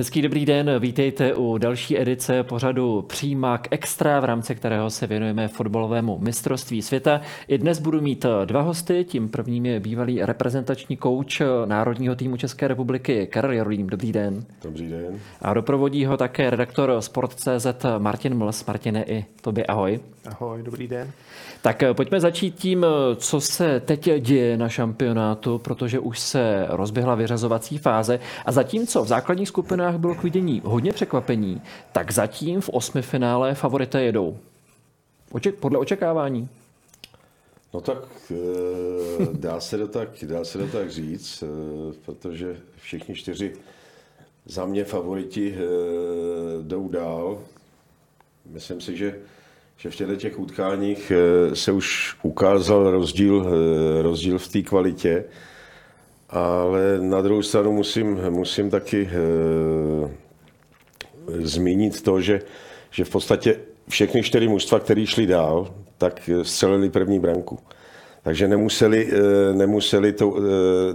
Hezký dobrý den, vítejte u další edice pořadu Přímák Extra, v rámci kterého se věnujeme fotbalovému mistrovství světa. I dnes budu mít dva hosty, tím prvním je bývalý reprezentační kouč Národního týmu České republiky Karel Jarolím. Dobrý den. Dobrý den. A doprovodí ho také redaktor Sport.cz Martin Mls. Martine, i tobě ahoj. Ahoj, dobrý den. Tak eh, pojďme začít tím, eh, co se teď děje na šampionátu, protože už se rozběhla vyřazovací fáze a zatímco v základních skupinách bylo k vidění hodně překvapení, tak zatím v osmi finále favorité jedou. Oček, podle očekávání. No tak eh, dá se to tak, dá se to tak říct, protože všichni čtyři za mě favoriti jdou dál. Myslím si, že že v těchto těch utkáních eh, se už ukázal rozdíl, eh, rozdíl v té kvalitě, ale na druhou stranu musím, musím taky eh, zmínit to, že, že v podstatě všechny čtyři mužstva, které šli dál, tak střelili první branku. Takže nemuseli, nemuseli to,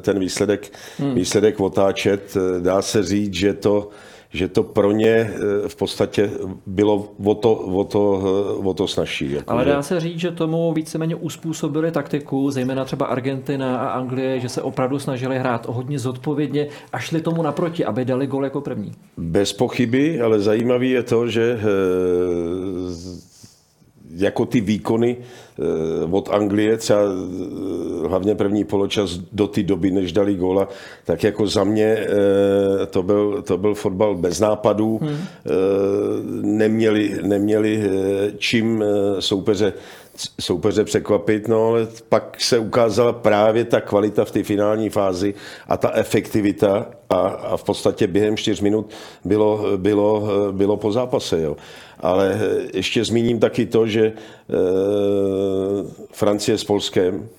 ten výsledek, hmm. výsledek otáčet. Dá se říct, že to že to pro ně eh, v podstatě bylo o to, o to, eh, o to snažší. Jako Ale dá se říct, že tomu víceméně uspůsobili taktiku, zejména třeba Argentina a Anglie, že se opravdu snažili hrát hodně zodpovědně a šli tomu naproti, aby dali gol jako první. Bez pochyby, ale zajímavý je to, že eh, jako ty výkony eh, od Anglie, třeba eh, hlavně první poločas do té doby, než dali góla, tak jako za mě eh, to byl, to byl fotbal bez nápadů. Hmm. Neměli, neměli čím soupeře soupeře překvapit, no ale pak se ukázala právě ta kvalita v té finální fázi a ta efektivita a, a v podstatě během čtyř minut bylo, bylo, bylo po zápase. Jo. Ale ještě zmíním taky to, že e, Francie s Polskem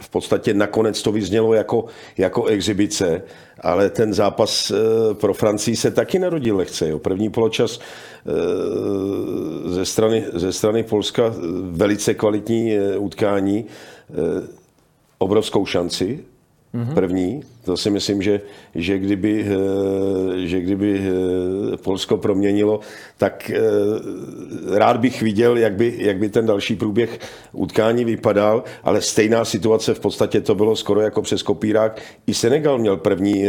v podstatě nakonec to vyznělo jako, jako exibice, ale ten zápas e, pro Francii se taky narodil lehce. Jo. První poločas e, ze strany, ze strany Polska velice kvalitní utkání, obrovskou šanci, mm-hmm. první. To si myslím, že, že, kdyby, eh, že kdyby eh, Polsko proměnilo, tak eh, rád bych viděl, jak by, jak by ten další průběh utkání vypadal, ale stejná situace v podstatě to bylo skoro jako přes kopírák. I Senegal měl první,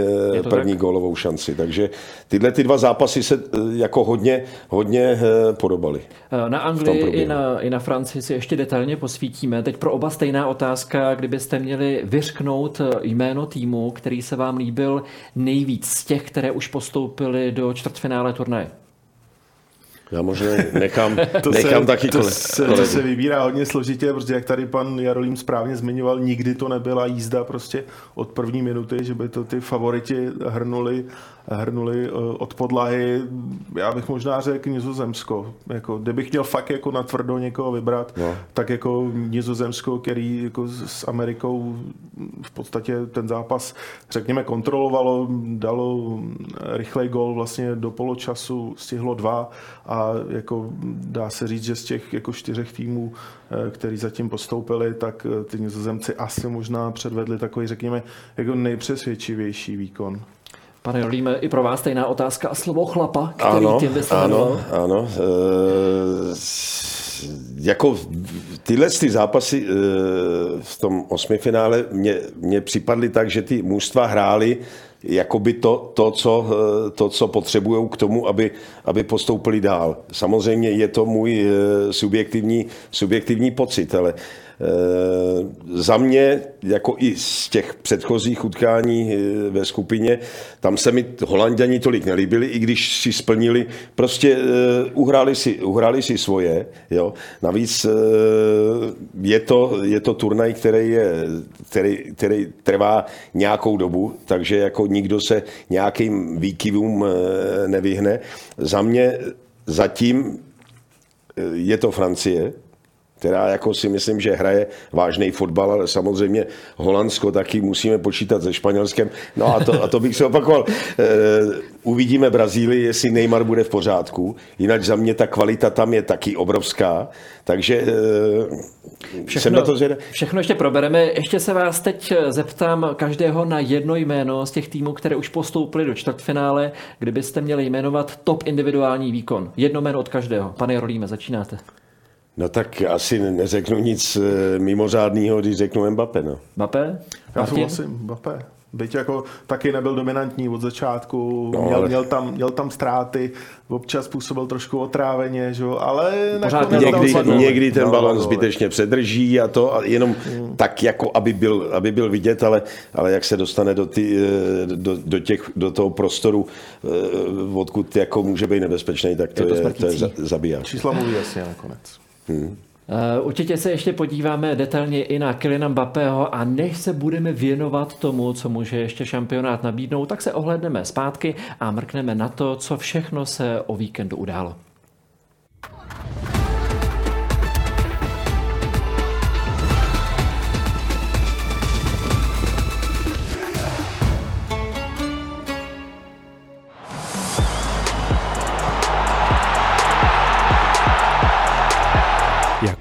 první tak? gólovou šanci, takže tyhle ty dva zápasy se jako hodně, hodně podobaly. Na Anglii i na, i na Francii si ještě detailně posvítíme. Teď pro oba stejná otázka, kdybyste měli vyřknout jméno týmu, který se vám líbil nejvíc z těch, které už postoupily do čtvrtfinále turnaje? Já možná nechám, to nechám se, taky to, se, to se vybírá hodně složitě, protože jak tady pan Jarolím správně zmiňoval, nikdy to nebyla jízda prostě od první minuty, že by to ty favoriti hrnuli hrnuli eh, od podlahy, já bych možná řekl Nizozemsko. Jako, kdybych měl fakt jako na tvrdo někoho vybrat, no. tak jako Nizozemsko, který jako s Amerikou v podstatě ten zápas, řekněme, kontrolovalo, dalo rychlej gol vlastně do poločasu, stihlo dva a jako dá se říct, že z těch jako čtyřech týmů, eh, který zatím postoupili, tak eh, ty Nizozemci asi možná předvedli takový, řekněme, jako nejpřesvědčivější výkon. Pane Jolíme, i pro vás stejná otázka a slovo chlapa, který ano, tím Ano, ano. E, jako tyhle ty zápasy e, v tom osmifinále mě, mě připadly tak, že ty mužstva hrály jakoby to, to, co, e, to, co potřebují k tomu, aby, aby postoupili dál. Samozřejmě je to můj subjektivní, subjektivní pocit, ale Eh, za mě, jako i z těch předchozích utkání eh, ve skupině, tam se mi holanděni tolik nelíbili, i když si splnili, prostě eh, uhráli si, uhráli si svoje. Jo. Navíc je to, je to turnaj, který, je, který, který trvá nějakou dobu, takže jako nikdo se nějakým výkyvům nevyhne. Za mě zatím je to Francie, která jako si myslím, že hraje vážný fotbal, ale samozřejmě Holandsko taky musíme počítat se Španělskem. No a to, a to bych se opakoval. E, uvidíme Brazílii, jestli Neymar bude v pořádku. Jinak za mě ta kvalita tam je taky obrovská. Takže e, všechno, jsem na to zvědavý. Všechno ještě probereme. Ještě se vás teď zeptám každého na jedno jméno z těch týmů, které už postoupily do čtvrtfinále. Kdybyste měli jmenovat top individuální výkon. Jedno jméno od každého. Pane Rolíme, začínáte. No tak asi neřeknu nic eh, mimořádného, když řeknu Mbappé. No. Mbappé? Já souhlasím, Mbappé. Byť jako taky nebyl dominantní od začátku, no, měl, ale... měl, tam, měl tam ztráty, občas působil trošku otráveně, že? ale někdy, někdy ten no, balon no, zbytečně předrží a to a jenom hmm. tak, jako aby byl, aby byl vidět, ale, ale jak se dostane do, ty, eh, do, do, těch, do toho prostoru, eh, odkud jako může být nebezpečný, tak to je, to je, to je zabijáč. Čísla mluví jasně nakonec. Hmm. Určitě se ještě podíváme detailně i na Kyliana Mbappého a než se budeme věnovat tomu, co může ještě šampionát nabídnout, tak se ohledneme zpátky a mrkneme na to, co všechno se o víkendu událo.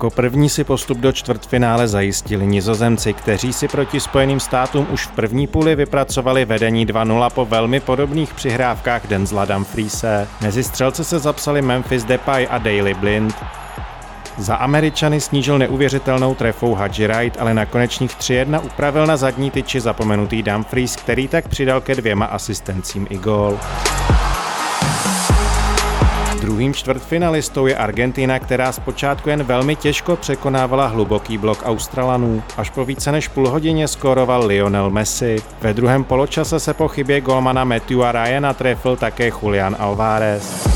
Jako první si postup do čtvrtfinále zajistili nizozemci, kteří si proti Spojeným státům už v první půli vypracovali vedení 2-0 po velmi podobných přihrávkách Denzla Dumfriese. Mezi střelce se zapsali Memphis Depay a Daily Blind. Za Američany snížil neuvěřitelnou trefou Hadji Wright, ale na konečných 3-1 upravil na zadní tyči zapomenutý Dumfries, který tak přidal ke dvěma asistencím i gól. Druhým čtvrtfinalistou je Argentina, která zpočátku jen velmi těžko překonávala hluboký blok Australanů. Až po více než půl hodině skóroval Lionel Messi. Ve druhém poločase se po chybě golmana Matthewa Ryana trefil také Julian Alvarez.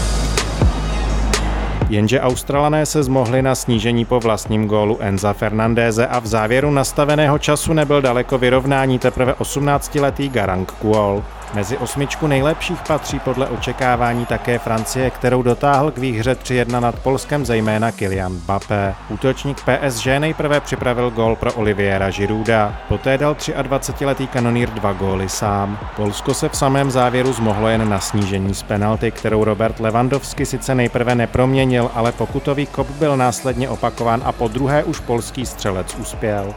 Jenže Australané se zmohli na snížení po vlastním gólu Enza Fernandéze a v závěru nastaveného času nebyl daleko vyrovnání teprve 18-letý Garang Kuol. Mezi osmičku nejlepších patří podle očekávání také Francie, kterou dotáhl k výhře 3-1 nad Polskem zejména Kylian Mbappé. Útočník PSG nejprve připravil gól pro Oliviera Žiruda, poté dal 23-letý kanonýr dva góly sám. Polsko se v samém závěru zmohlo jen na snížení z penalty, kterou Robert Lewandowski sice nejprve neproměnil, ale pokutový kop byl následně opakován a po druhé už polský střelec uspěl.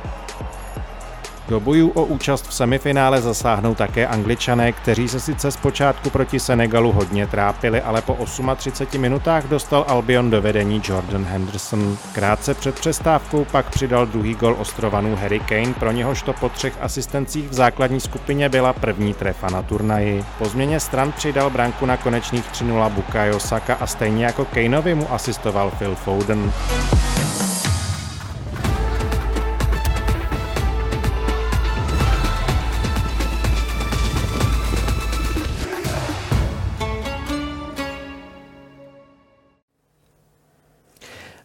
Do bojů o účast v semifinále zasáhnou také angličané, kteří se sice zpočátku proti Senegalu hodně trápili, ale po 38 minutách dostal Albion do vedení Jordan Henderson. Krátce před přestávkou pak přidal druhý gol ostrovanů Harry Kane, pro něhož to po třech asistencích v základní skupině byla první trefa na turnaji. Po změně stran přidal branku na konečných 3-0 Bukayo Saka a stejně jako Kaneovi mu asistoval Phil Foden.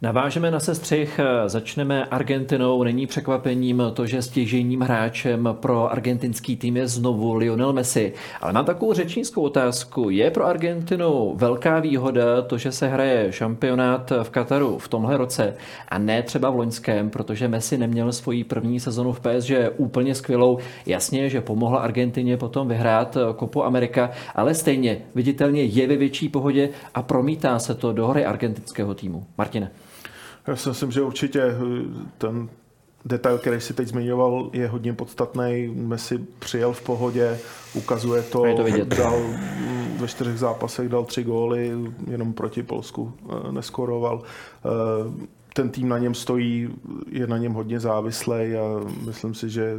Navážeme na sestřih, začneme Argentinou. Není překvapením to, že stěžejním hráčem pro argentinský tým je znovu Lionel Messi. Ale mám takovou řečnickou otázku. Je pro Argentinu velká výhoda to, že se hraje šampionát v Kataru v tomhle roce a ne třeba v loňském, protože Messi neměl svoji první sezonu v PSG úplně skvělou. Jasně, že pomohla Argentině potom vyhrát Kopu Amerika, ale stejně viditelně je ve větší pohodě a promítá se to do hry argentinského týmu. Martine. Já si myslím, že určitě eh, ten detail, který si teď zmiňoval, je hodně podstatný. Messi přijel v pohodě, ukazuje to, to vidět. dal mm, ve čtyřech zápasech dal tři góly, jenom proti Polsku eh, neskoroval. Eh, ten tým na něm stojí, je na něm hodně závislý a myslím si, že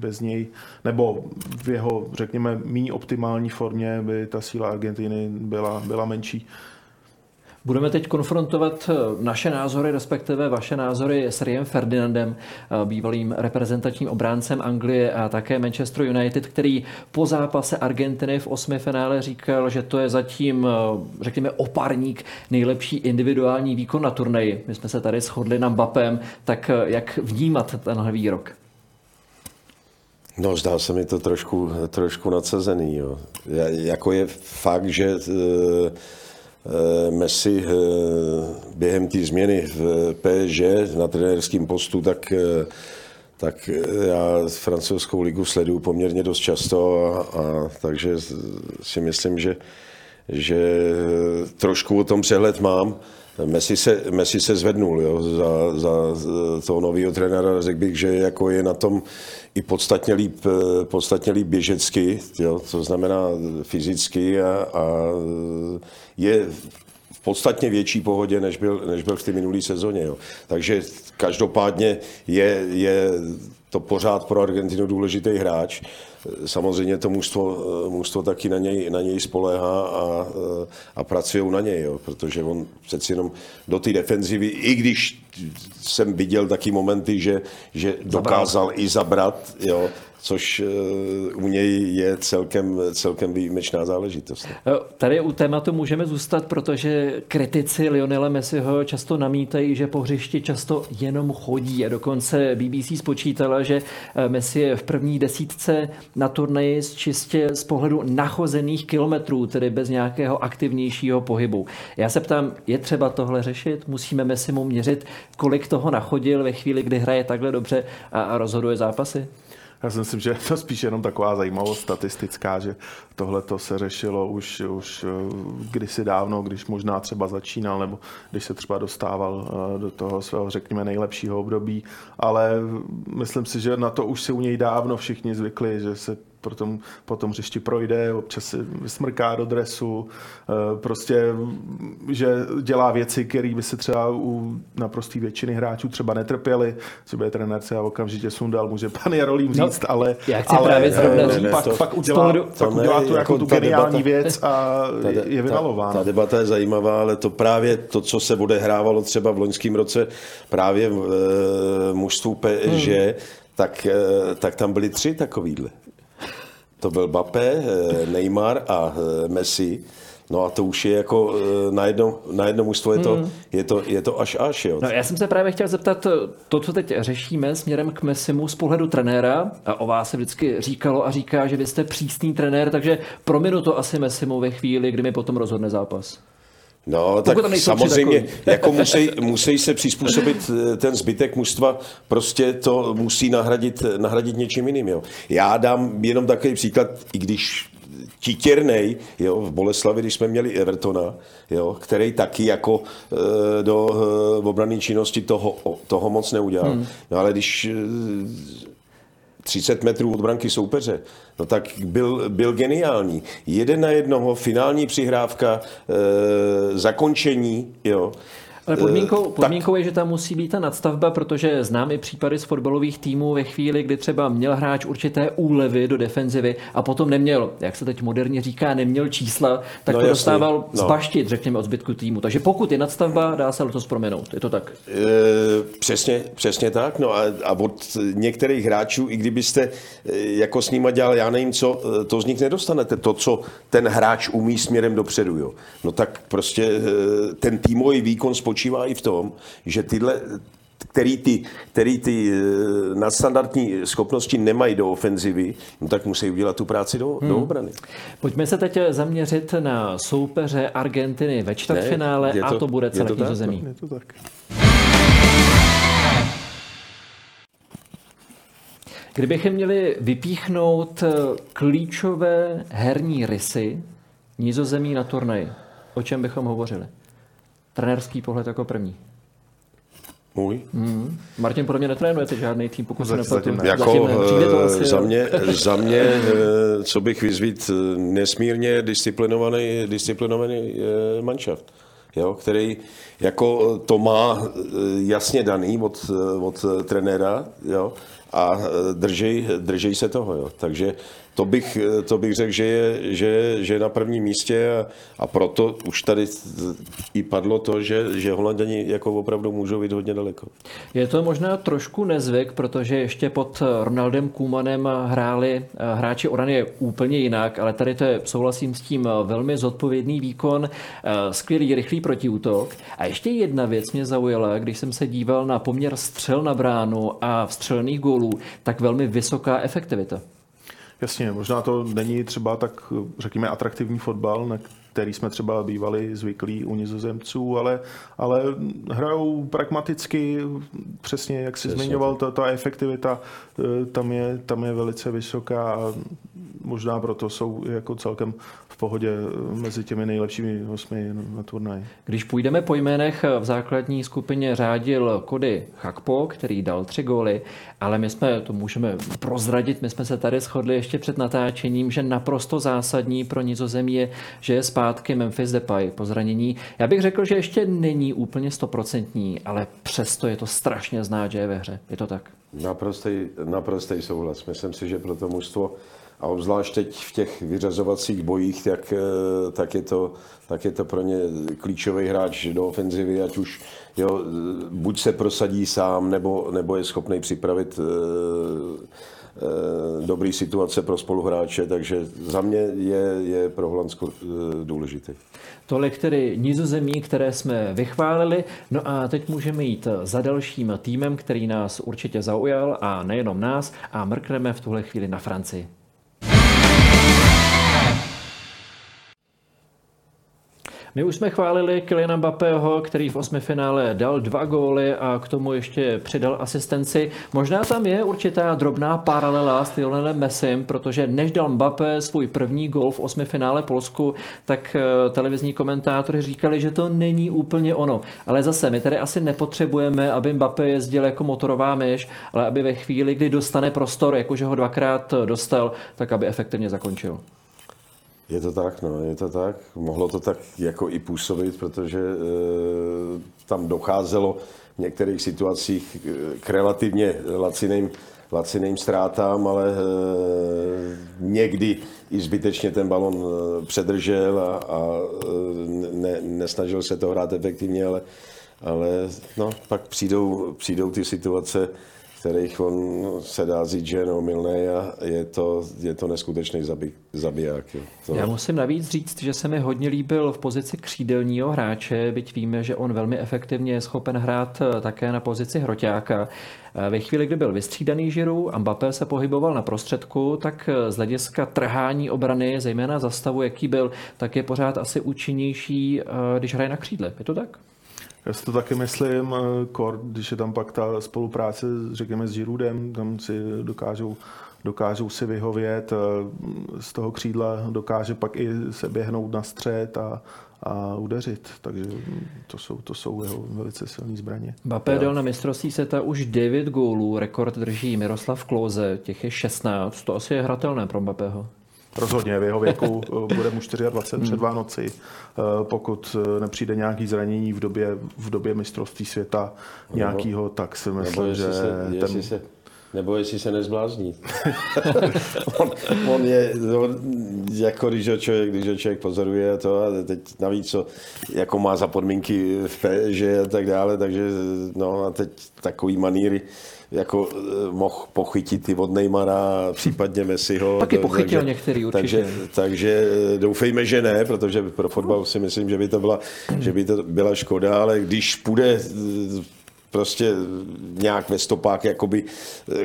bez něj, nebo v jeho, řekněme, méně optimální formě by ta síla Argentiny byla, byla menší. Budeme teď konfrontovat eh, naše názory, respektive vaše názory s Riem Ferdinandem, eh, bývalým reprezentačním obráncem Anglie a také Manchester United, který po zápase Argentiny v osmi finále říkal, že to je zatím, eh, řekněme, oparník nejlepší individuální výkon na turnaji. My jsme se tady shodli na Mbappem, tak jak vnímat tenhle výrok? No, zdá se mi to trošku, trošku nadsazený. Jo. Jako je fakt, že Messi během té změny v PSG na trenérském postu, tak, eh, tak já francouzskou ligu sleduju poměrně dost často a, a takže si myslím, že, že trošku o tom přehled mám. Messi se, Messi se zvednul jo, za, za toho nového trenéra. Řekl bych, že jako je na tom i podstatně líp, podstatně líp běžecky, jo, to znamená fyzicky a, a je v podstatně větší pohodě, než byl, než byl v té minulé sezóně. Jo. Takže každopádně je, je to pořád pro Argentinu důležitý hráč. Samozřejmě to mužstvo, mužstvo taky na něj, na něj spoléhá a, a pracují na něj, jo, protože on přeci jenom do té defenzivy, i když jsem viděl taky momenty, že, že dokázal Zabral. i zabrat, jo, což eh, u něj je celkem, celkem výjimečná záležitost. Tady u tématu můžeme zůstat, protože kritici Lionela Messiho často namítají, že po hřišti často jenom chodí a dokonce BBC spočítala, že eh, Messi je v první desítce na turnaji čistě z pohledu nachozených kilometrů, tedy bez nějakého aktivnějšího pohybu. Já se ptám, je třeba tohle řešit? Musíme Messimu měřit, kolik toho nachodil ve chvíli, kdy hraje takhle dobře a rozhoduje zápasy? Já si myslím, že je to spíš jenom taková zajímavost statistická, že tohle to se řešilo už, už eh, kdysi dávno, když možná třeba začínal, nebo když se třeba dostával eh, do toho svého, řekněme, nejlepšího období, ale myslím si, že na to už si u něj dávno všichni zvykli, že se potom, potom hřišti projde, občas se vysmrká do dresu, eh, prostě, že dělá věci, které by se třeba u naprostý většiny hráčů třeba netrpěli, třeba je trenér se a okamžitě sundal, může pan Jarolím no, říct, no, ale, já chci ale právě zrovna říct, pak, to, pak udělá, to, pak udělá tu, jako, jako tu geniální debata, věc a ta, je vymalována. Ta, ta debata je zajímavá, ale to právě to, co se odehrávalo třeba v loňském roce právě v e, mužstvu PSG, hmm. tak, e, tak tam byli tři takovýhle. To byl Bape, eh, Neymar a eh, Messi. No a to už je jako eh, na jedno, na jedno mužstvo je to, hmm. je, to, je to až až. Jo. No, já jsem se právě chtěl zeptat, to, co teď řešíme směrem k Messimu z pohledu trenéra, a o vás se vždycky říkalo a říká, že vy jste přísný trenér, takže prominu to asi Messimu ve chvíli, kdy mi potom rozhodne zápas. No, tak samozřejmě, jako musí, musí se přizpůsobit eh, ten zbytek mužstva, prostě to musí nahradit, nahradit něčím jiným. Jo. Já dám jenom takový příklad, i když Titěrnej, jo, v Boleslavi, když jsme měli Evertona, jo, který taky jako e, do e, obrané činnosti toho, toho moc neudělal. Hmm. No ale když e, 30 metrů od branky soupeře, no tak byl, byl geniální. Jeden na jednoho, finální přihrávka, e, zakončení, jo. Ale podmínkou, eh, podmínkou je, že tam musí být ta nadstavba, protože znám i případy z fotbalových týmů ve chvíli, kdy třeba měl hráč určité úlevy do defenzivy a potom neměl, jak se teď moderně říká, neměl čísla, tak no, to jasný. dostával no. zbaštit, řekněme, od zbytku týmu. Takže pokud je nadstavba, dá se letos promenout. Je to tak? E, přesně, přesně tak. No a, a od některých hráčů, i kdybyste jako s nima dělal, já nevím co, to z nich nedostanete. To, co ten hráč umí směrem dopředu. Jo. No tak prostě ten týmový výkon spočívá i v tom, že tyhle který ty, který ty eh, nadstandardní schopnosti nemají do ofenzivy, no tak musí udělat tu práci do, hmm. do obrany. Pojďme se teď zaměřit na soupeře Argentiny ve čtvrtfinále a to bude celé zemí. Je to tak. Kdybychom měli vypíchnout eh, klíčové herní rysy nizozemí na turnaji, o čem bychom hovořili? Trenérský pohled jako první. Můj? Hmm. Martin podle mě netrénujete žádný tým, pokud se nepletu. Jako, zatím to eh, asi, za, mě, za mě, eh, co bych vyzvít, eh, nesmírně disciplinovaný, disciplinovaný manšaft. Jo, který jako to má jasně daný od, od trenéra jo, a držej, držej se toho. Jo. Takže to bych, to bych řekl, že je, že, že je na prvním místě a, a proto už tady i padlo to, že, že Holanděni jako opravdu můžou jít hodně daleko. Je to možná trošku nezvyk, protože ještě pod Ronaldem Kumanem hráli hráči Oranie úplně jinak, ale tady to je, souhlasím s tím, velmi zodpovědný výkon, skvělý rychlý protiútok. A ještě jedna věc mě zaujala, když jsem se díval na poměr střel na bránu a vstřelených gólů, tak velmi vysoká efektivita. Jasně, možná to není třeba tak, řekněme, atraktivní fotbal, na který jsme třeba bývali zvyklí u nizozemců, ale, ale hrajou pragmaticky, přesně jak si zmiňoval, ta, ta efektivita eh, tam je, tam je velice vysoká a možná proto jsou jako celkem pohodě eh, mezi těmi nejlepšími osmi na turnaji. Když půjdeme po jménech, v základní skupině řádil Kody Chakpo, který dal tři góly, ale my jsme, to můžeme prozradit, my jsme se tady shodli ještě před natáčením, že naprosto zásadní pro nizozemí je, že je zpátky Memphis Depay po zranění. Já bych řekl, že ještě není úplně stoprocentní, ale přesto je to strašně znát, že je ve hře. Je to tak? Naprostý, naprostý souhlas. Myslím si, že pro to mužstvo a obzvlášť teď v těch vyřazovacích bojích, tak, eh, tak, je, to, tak je to pro ně klíčový hráč do ofenzivy, ať už jo, buď se prosadí sám, nebo, nebo je schopný připravit e, e, dobrý situace pro spoluhráče, takže za mě je, je pro Holandsko důležitý. Tolik tedy nizozemí, které jsme vychválili. No a teď můžeme jít za dalším týmem, který nás určitě zaujal a nejenom nás a mrkneme v tuhle chvíli na Francii. My už jsme chválili Kyliana Mbappého, který v osmi finále dal dva góly a k tomu ještě přidal asistenci. Možná tam je určitá drobná paralela s Lionelem Messim, protože než dal Mbappé svůj první gól v osmi finále Polsku, tak eh, televizní komentátoři říkali, že to není úplně ono. Ale zase my tady asi nepotřebujeme, aby Mbappé jezdil jako motorová myš, ale aby ve chvíli, kdy dostane prostor, jakože ho dvakrát dostal, tak aby efektivně zakončil. Je to tak, no, je to tak. Mohlo to tak jako i působit, protože e, tam docházelo v některých situacích k relativně laciným, laciným ztrátám, ale e, někdy i zbytečně ten balon e, předržel a, a ne, nesnažil se to hrát efektivně, ale, ale no, pak přijdou, přijdou ty situace, kterých on se dá říct, že je neomilný a je to, je to neskutečný zabij, zabiják. Jo. To... Já musím navíc říct, že se mi hodně líbil v pozici křídelního hráče, byť víme, že on velmi efektivně je schopen hrát eh, také na pozici hroťáka. Eh, ve chvíli, kdy byl vystřídaný Žiru a Mbappé se pohyboval na prostředku, tak eh, z hlediska trhání obrany, zejména za stavu, jaký byl, tak je pořád asi účinnější, když hraje na křídle. Je to tak? Já si to taky myslím, eh, kor, když je tam pak ta spolupráce, řekněme, s Giroudem, tam si dokážou, dokážou si vyhovět, eh, z toho křídla dokáže pak i se běhnout na střed a, a udeřit. Takže to jsou, to jsou jeho velice silné zbraně. Mbappé dal na mistrovství seta už 9 gólů, rekord drží Miroslav Kloze, těch je 16, to asi je hratelné pro Mbappého. Rozhodně, v jeho věku eh, bude mu 24 před Vánoci. Eh, pokud eh, nepřijde nějaký zranění v době, v době mistrovství světa nějakýho, tak si myslím, že se, ten... Se, nebo jestli se nezblázní. on, on, je, on, jako když ho člověk, když ho člověk pozoruje to a teď navíc, co, jako má za podmínky v PSG a tak dále, takže no a teď takový maníry, jako eh, mohl pochytit i od Neymara, případně Messiho. Taky pochytil takže, některý určitě. Takže, takže eh, doufejme, že ne, protože pro fotbal si myslím, že by to byla, že by to byla škoda, ale když půjde eh, prostě nějak ve stopách, jakoby,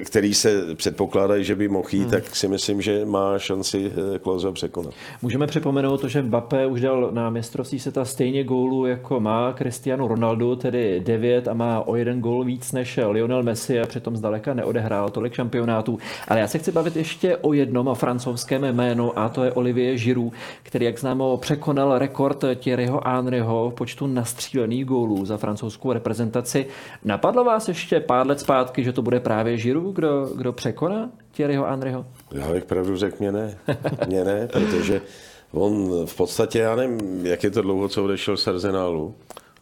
který se předpokládají, že by mohl jít, hmm. tak si myslím, že má šanci Kloze překonat. Můžeme připomenout to, že Mbappé už dal na mistrovství světa stejně gólů, jako má Cristiano Ronaldo, tedy 9 a má o jeden gól víc než Lionel Messi a přitom zdaleka neodehrál tolik šampionátů. Ale já se chci bavit ještě o jednom francouzském jménu a to je Olivier Giroud, který, jak známo, překonal rekord Thierryho Henryho v počtu nastřílených gólů za francouzskou reprezentaci. Napadlo vás ještě pár let zpátky, že to bude právě Žiru, kdo, kdo překoná Thierryho Henryho? Já bych pravdu řekl, mě ne. Mě ne, protože on v podstatě, já nevím, jak je to dlouho, co odešel z Arsenálu.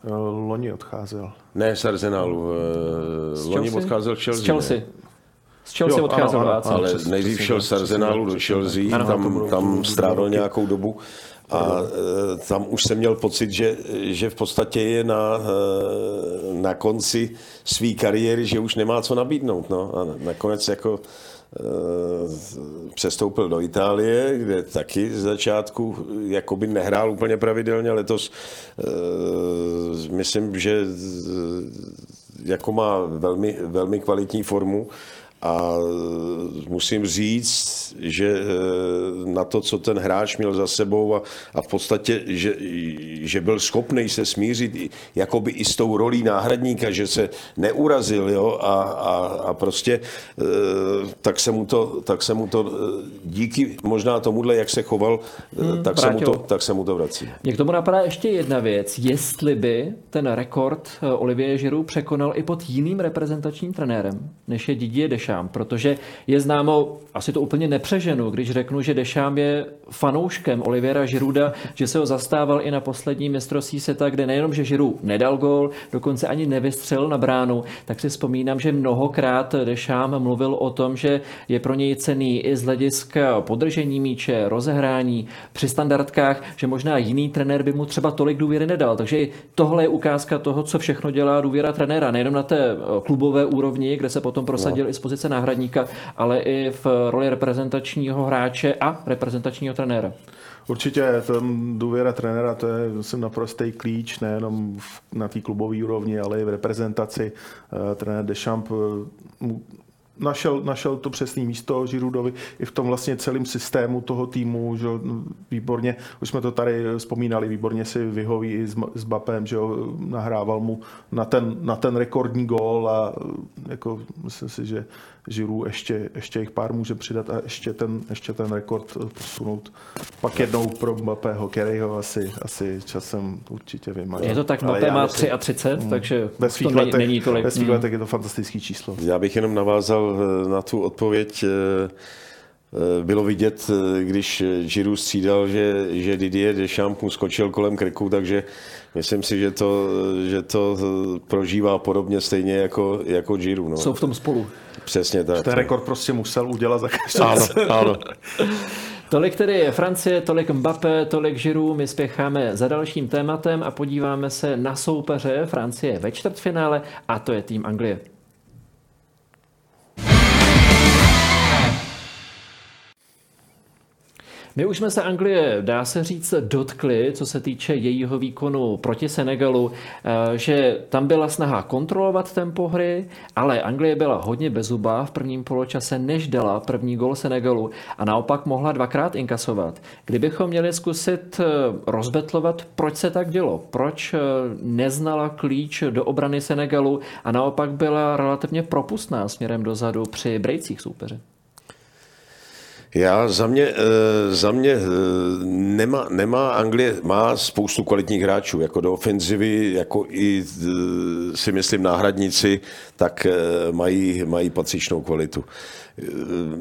Eh, loni odcházel. Ne, z Arsenálu. Eh, z Loni odcházel v Chelsea. Z Chelsea. Ne? Z Chelsea jo, odcházel ano, ano, Ale nejdřív šel z Arsenálu do Chelsea, tam, tam strávil nějakou dobu a e, tam už jsem měl pocit, že, že v podstatě je na, e, na konci své kariéry, že už nemá co nabídnout. No. A nakonec jako e, přestoupil do Itálie, kde taky z začátku jakoby nehrál úplně pravidelně. Letos myslím, že jako má velmi, velmi kvalitní formu a musím říct, že na to, co ten hráč měl za sebou a, a v podstatě, že, že byl schopný se smířit jakoby i s tou rolí náhradníka, že se neurazil jo, a, a, a prostě tak se, mu to, tak se mu to díky možná tomuhle, jak se choval, hmm, tak, se mu to, tak se mu to vrací. Mě k tomu napadá ještě jedna věc. Jestli by ten rekord Olivier Giroud překonal i pod jiným reprezentačním trenérem, než je Didier Deschamps, protože je známo, asi to úplně nepřeženu, když řeknu, že Deschamps je fanouškem Oliviera Žiruda, že se ho zastával i na poslední mistrovství světa, kde nejenom, že Žiru nedal gol, dokonce ani nevystřelil na bránu, tak si vzpomínám, že mnohokrát Deschamps mluvil o tom, že je pro něj cený i z hlediska podržení míče, rozehrání při standardkách, že možná jiný trenér by mu třeba tolik důvěry nedal. Takže tohle je ukázka toho, co všechno dělá důvěra trenéra, nejenom na té klubové úrovni, kde se potom prosadil no. i z pozice náhradníka, ale i v roli reprezentačního hráče a reprezentačního trenéra. Určitě ten důvěra trenéra, to je myslím, naprostý klíč, nejenom na té klubové úrovni, ale i v reprezentaci. Eh, trenér Deschamps eh, našel, našel to přesné místo Žirudovi i v tom vlastně celém systému toho týmu, že výborně, už jsme to tady vzpomínali, výborně si vyhoví i s, Bapem, že nahrával mu na ten, na ten rekordní gól a jako myslím si, že Žiru ještě, ještě jich pár může přidat a ještě ten, ještě ten rekord posunout. Pak jednou pro Mbappého, který ho asi, asi časem určitě vymaže. Je to tak, Mbappé má 33, mm, takže ve svých to letech, není, není tolik. Ve svých mm. letech je to fantastický číslo. Já bych jenom navázal eh, na tu odpověď eh, eh, bylo vidět, když Žiru střídal, že, že Didier Deschamps mu skočil kolem krku, takže myslím si, že to, že to prožívá podobně stejně jako, jako Giroud. No. Jsou v tom spolu. Přesně tak. Ten rekord prostě musel udělat za každou Ano, ano. Tolik tedy je Francie, tolik Mbappé, tolik Giroud. My spěcháme za dalším tématem a podíváme se na soupeře Francie ve čtvrtfinále a to je tým Anglie. My už jsme se Anglie, dá se říct, dotkli, co se týče jejího výkonu proti Senegalu, eh, že tam byla snaha kontrolovat tempo hry, ale Anglie byla hodně bezubá v prvním poločase, než dala první gol Senegalu a naopak mohla dvakrát inkasovat. Kdybychom měli zkusit eh, rozbetlovat, proč se tak dělo, proč eh, neznala klíč do obrany Senegalu a naopak byla relativně propustná směrem dozadu při brejcích soupeře. Já za mě, eh, za mě eh, nemá, nemá Anglie, má spoustu kvalitních hráčů, jako do ofenzivy, jako i eh, si myslím náhradníci, tak mají, mají patřičnou kvalitu.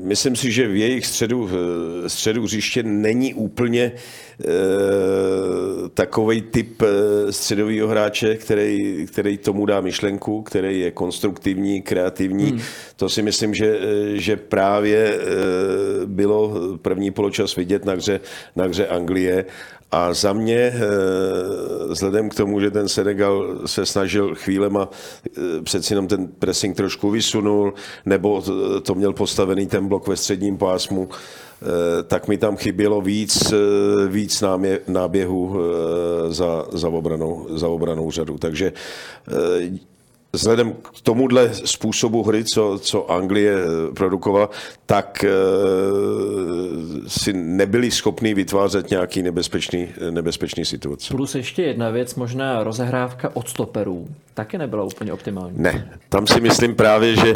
Myslím si, že v jejich středu, středu hřiště není úplně e, takový typ středového hráče, který, který tomu dá myšlenku, který je konstruktivní, kreativní. Hmm. To si myslím, že, že právě bylo první poločas vidět na hře, na hře Anglie a za mě, eh, vzhledem k tomu, že ten Senegal se snažil chvílema, eh, přeci jenom ten pressing trošku vysunul, nebo to měl postavený ten blok ve středním pásmu, eh, tak mi tam chybělo víc, víc náběhu za, za, obranou, za obranou řadu. Takže vzhledem k tomuhle způsobu hry, co, co Anglie produkovala, tak e, si nebyli schopni vytvářet nějaký nebezpečný, nebezpečný situace. Plus ještě jedna věc, možná rozehrávka od stoperů, taky nebyla úplně optimální. Ne, tam si myslím právě, že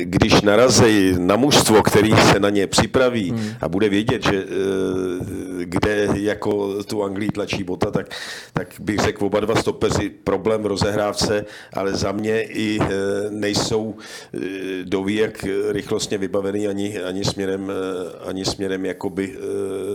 když narazí na mužstvo, který se na ně připraví hmm. a bude vědět, že kde jako tu Anglii tlačí bota, tak, tak bych řekl oba dva stopeři problém v rozehrávce, ale za mě i e, nejsou e, doví, jak rychlostně vybavený ani, ani směrem, e, ani směrem jakoby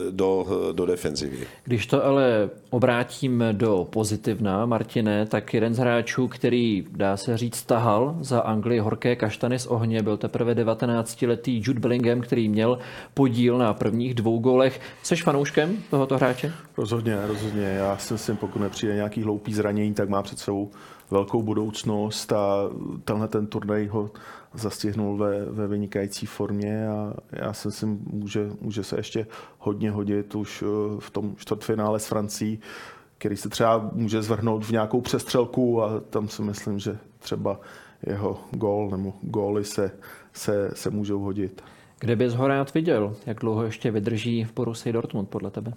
do, do defenzivy. Když to ale obrátím do pozitivna, Martine, tak jeden z hráčů, který, dá se říct, tahal za Anglii horké kaštany z ohně, byl teprve 19-letý Jude Bellingham, který měl podíl na prvních dvou golech. Seš fanouškem tohoto hráče? Rozhodně, rozhodně. Já si myslím, pokud nepřijde nějaký hloupý zranění, tak má před sebou velkou budoucnost a tenhle ten turnaj ho zastihnul ve, ve vynikající formě a já si myslím, může, může se ještě hodně hodit už eh, v tom čtvrtfinále s Francií, který se třeba může zvrhnout v nějakou přestřelku a tam si myslím, že třeba jeho gól nebo góly se, se, se můžou hodit. Kde bys ho rád viděl? Jak dlouho ještě vydrží v Borussii Dortmund podle tebe?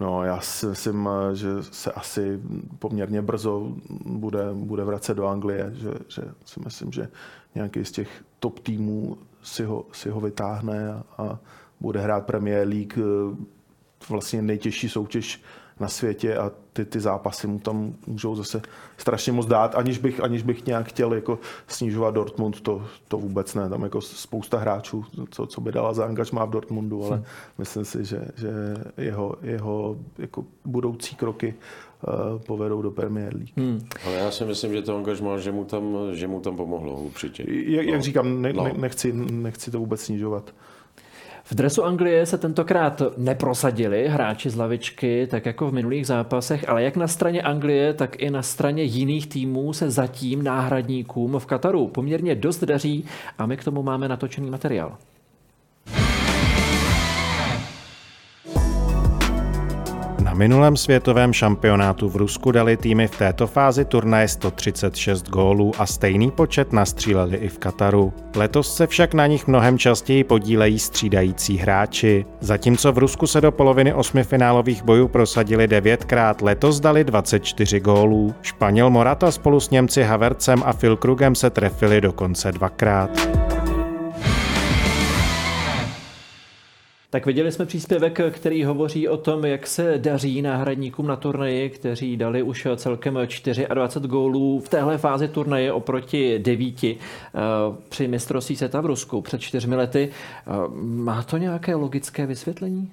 No, já si myslím, že se asi poměrně brzo bude, bude vracet do Anglie, že, že si myslím, že nějaký z těch top týmů si ho, si ho vytáhne a, a bude hrát Premier League, vlastně nejtěžší soutěž na světě a ty, ty zápasy mu tam můžou zase strašně moc dát, aniž bych, aniž bych nějak chtěl jako snižovat Dortmund, to, to vůbec ne. Tam jako spousta hráčů, co, co by dala za angažmá v Dortmundu, ale hmm. myslím si, že, že jeho, jeho jako budoucí kroky uh, povedou do Premier League. Hmm. Ale já si myslím, že to angažmá, že mu tam, že mu tam pomohlo určitě. Jak, no. jak říkám, ne, no. ne, nechci, nechci to vůbec snižovat. V dresu Anglie se tentokrát neprosadili hráči z lavičky, tak jako v minulých zápasech, ale jak na straně Anglie, tak i na straně jiných týmů se zatím náhradníkům v Kataru poměrně dost daří a my k tomu máme natočený materiál. Minulém světovém šampionátu v Rusku dali týmy v této fázi turnaje 136 gólů a stejný počet nastříleli i v Kataru. Letos se však na nich mnohem častěji podílejí střídající hráči. Zatímco v Rusku se do poloviny osmifinálových bojů prosadili devětkrát, letos dali 24 gólů. Španěl Morata spolu s Němci Havercem a Filkrugem se trefili dokonce dvakrát. Tak viděli jsme příspěvek, který hovoří o tom, jak se daří náhradníkům na turnaji, kteří dali už celkem 24 gólů v téhle fázi turnaje oproti devíti eh, při mistrovství světa v Rusku před čtyřmi lety. Eh, má to nějaké logické vysvětlení?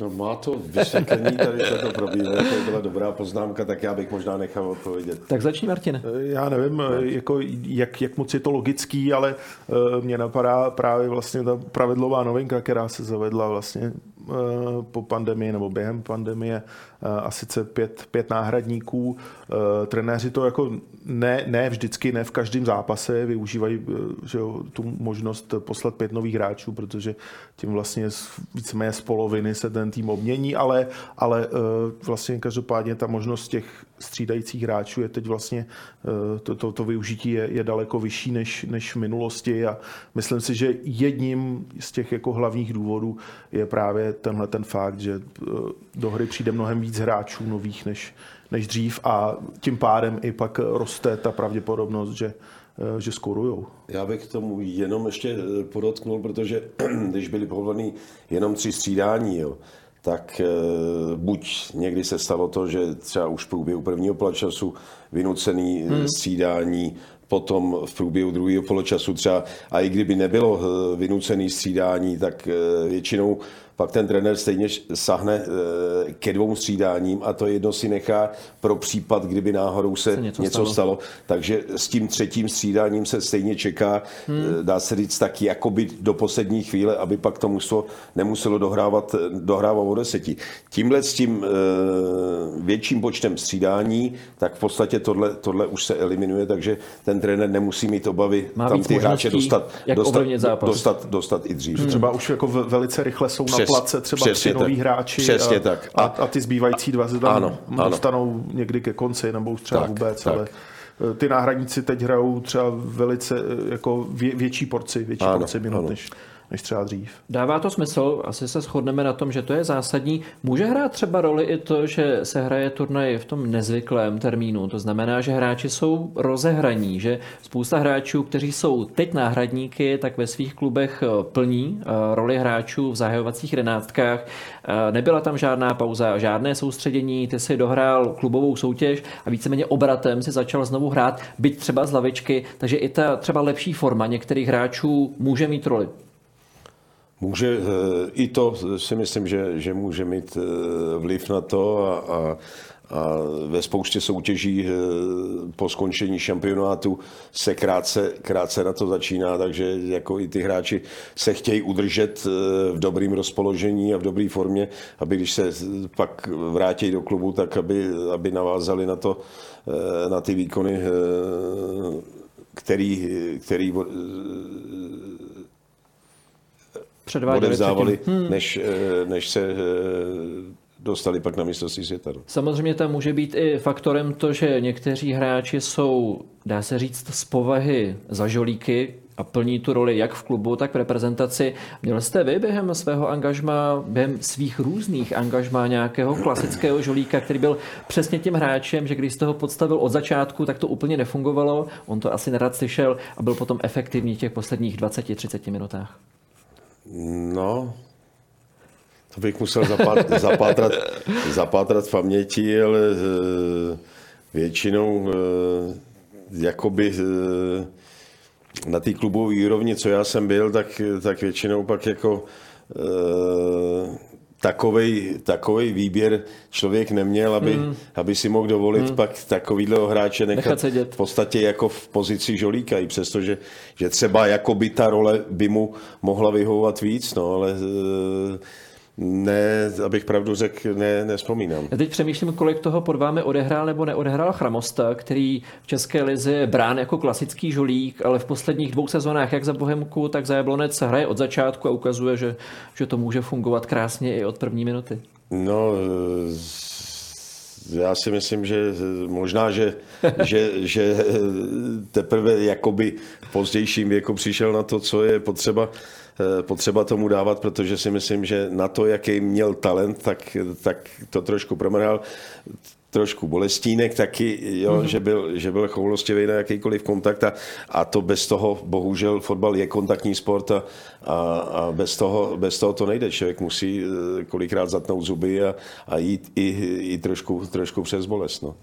No má to vysvětlení tady této probíhá, to byla dobrá poznámka, tak já bych možná nechal odpovědět. Tak začni, Martin. Já nevím, jako, jak, jak moc je to logický, ale uh, mě napadá právě vlastně ta pravidlová novinka, která se zavedla vlastně po pandemii nebo během pandemie, uh, a sice pět, pět náhradníků. Uh, trenéři to jako ne, ne vždycky, ne v každém zápase využívají že jo, tu možnost poslat pět nových hráčů, protože tím vlastně víceméně z poloviny se ten tým obmění, ale, ale vlastně každopádně ta možnost těch střídajících hráčů je teď vlastně, uh, to, to, to využití je, je daleko vyšší než, než v minulosti a myslím si, že jedním z těch jako hlavních důvodů je právě tenhle ten fakt, že uh, do hry přijde mnohem víc hráčů nových než, než dřív a tím pádem i pak roste ta pravděpodobnost, že že skorujou. Já bych k tomu jenom ještě podotknul, protože když byly povolený jenom tři střídání, jo, tak buď někdy se stalo to, že třeba už v průběhu prvního poločasu vynucený hmm. střídání, potom v průběhu druhého poločasu třeba, a i kdyby nebylo vynucený střídání, tak většinou pak ten trenér stejně sahne eh, ke dvou střídáním a to jedno si nechá pro případ, kdyby náhodou se, se něco, něco stalo. stalo. Takže s tím třetím střídáním se stejně čeká, hmm. Eh, dá se říct tak jakoby do poslední chvíle, aby pak to muselo, nemuselo dohrávat, dohrávat o deseti. Tímhle s tím eh, větším počtem střídání, tak v podstatě tohle, tohle už se eliminuje, takže ten trenér nemusí mít obavy Má tam ty hráče dostat, dostat, dostat, dostat, i dřív. Hmm. Třeba už jako velice rychle jsou na place třeba tři noví hráči Přesně a, tak. A, a ty zbývající dva se tam ano, dostanou ano. někdy ke konci nebo už třeba tak, vůbec, tak. ale eh, ty náhradníci teď hrajou třeba velice eh, jako vě, větší porci, větší ano, porci minut ano. než než třeba dřív. Dává to smysl, asi se shodneme na tom, že to je zásadní. Může hrát třeba roli i to, že se hraje turnaj v tom nezvyklém termínu. To znamená, že hráči jsou rozehraní, že spousta hráčů, kteří jsou teď náhradníky, tak ve svých klubech eh, plní eh, roli hráčů v zahajovacích jedenáctkách. Eh, nebyla tam žádná pauza, žádné soustředění, ty si dohrál klubovou soutěž a víceméně obratem si začal znovu hrát, byť třeba z lavičky, takže i ta třeba lepší forma některých hráčů může mít roli. Může, eh, i to si myslím, že, že může mít eh, vliv na to a, a, a ve spoustě soutěží eh, po skončení šampionátu se krátce, krátce na to začíná, takže jako i ty hráči se chtějí udržet v dobrým rozpoložení a v dobré formě, aby když se pak vrátí do klubu, tak aby, aby navázali na to, na ty výkony, který, který odevzdávali, hmm. než, eh, než se eh, dostali pak na mistrovství světa. No. Samozřejmě tam může být i faktorem to, že někteří hráči jsou, dá se říct, z povahy zažolíky, a plní tu roli jak v klubu, tak v reprezentaci. Měl jste vy během svého angažma, během svých různých angažmá nějakého klasického žolíka, který byl přesně tím hráčem, že když jste ho podstavil od začátku, tak to úplně nefungovalo, on to asi nerad slyšel a byl potom efektivní v těch posledních 20-30 minutách. No, to bych musel zapátrat, zapátrat, zapátrat v paměti, ale eh, většinou eh, jakoby eh, na té klubové úrovni, co já jsem byl, tak, tak většinou pak jako takovej, takovej výběr člověk neměl, aby, mm. aby si mohl dovolit mm. pak takovýhle hráče nechat, nechat v podstatě jako v pozici žolíka, i přesto, že, že třeba jako by ta role by mu mohla vyhovovat víc, no, ale e, ne, abych pravdu řekl, ne, nespomínám. Já teď přemýšlím, kolik toho pod vámi odehrál nebo neodehrál Chramosta, který v České lize je brán jako klasický žolík, ale v posledních dvou sezónách, jak za Bohemku, tak za Jablonec hraje od začátku a ukazuje, že, že to může fungovat krásně i od první minuty. No, já si myslím, že možná, že, že, že teprve jakoby v pozdějším věku přišel na to, co je potřeba potřeba tomu dávat, protože si myslím, že na to, jaký měl talent, tak, tak to trošku promrhal trošku bolestínek taky, jo, mm-hmm. že, byl, že byl choulostivý na jakýkoliv kontakt a, a to bez toho, bohužel, fotbal je kontaktní sport a, a, a bez, toho, bez toho to nejde. Člověk musí eh, kolikrát zatnout zuby a, a jít i, i trošku, trošku přes bolest. No.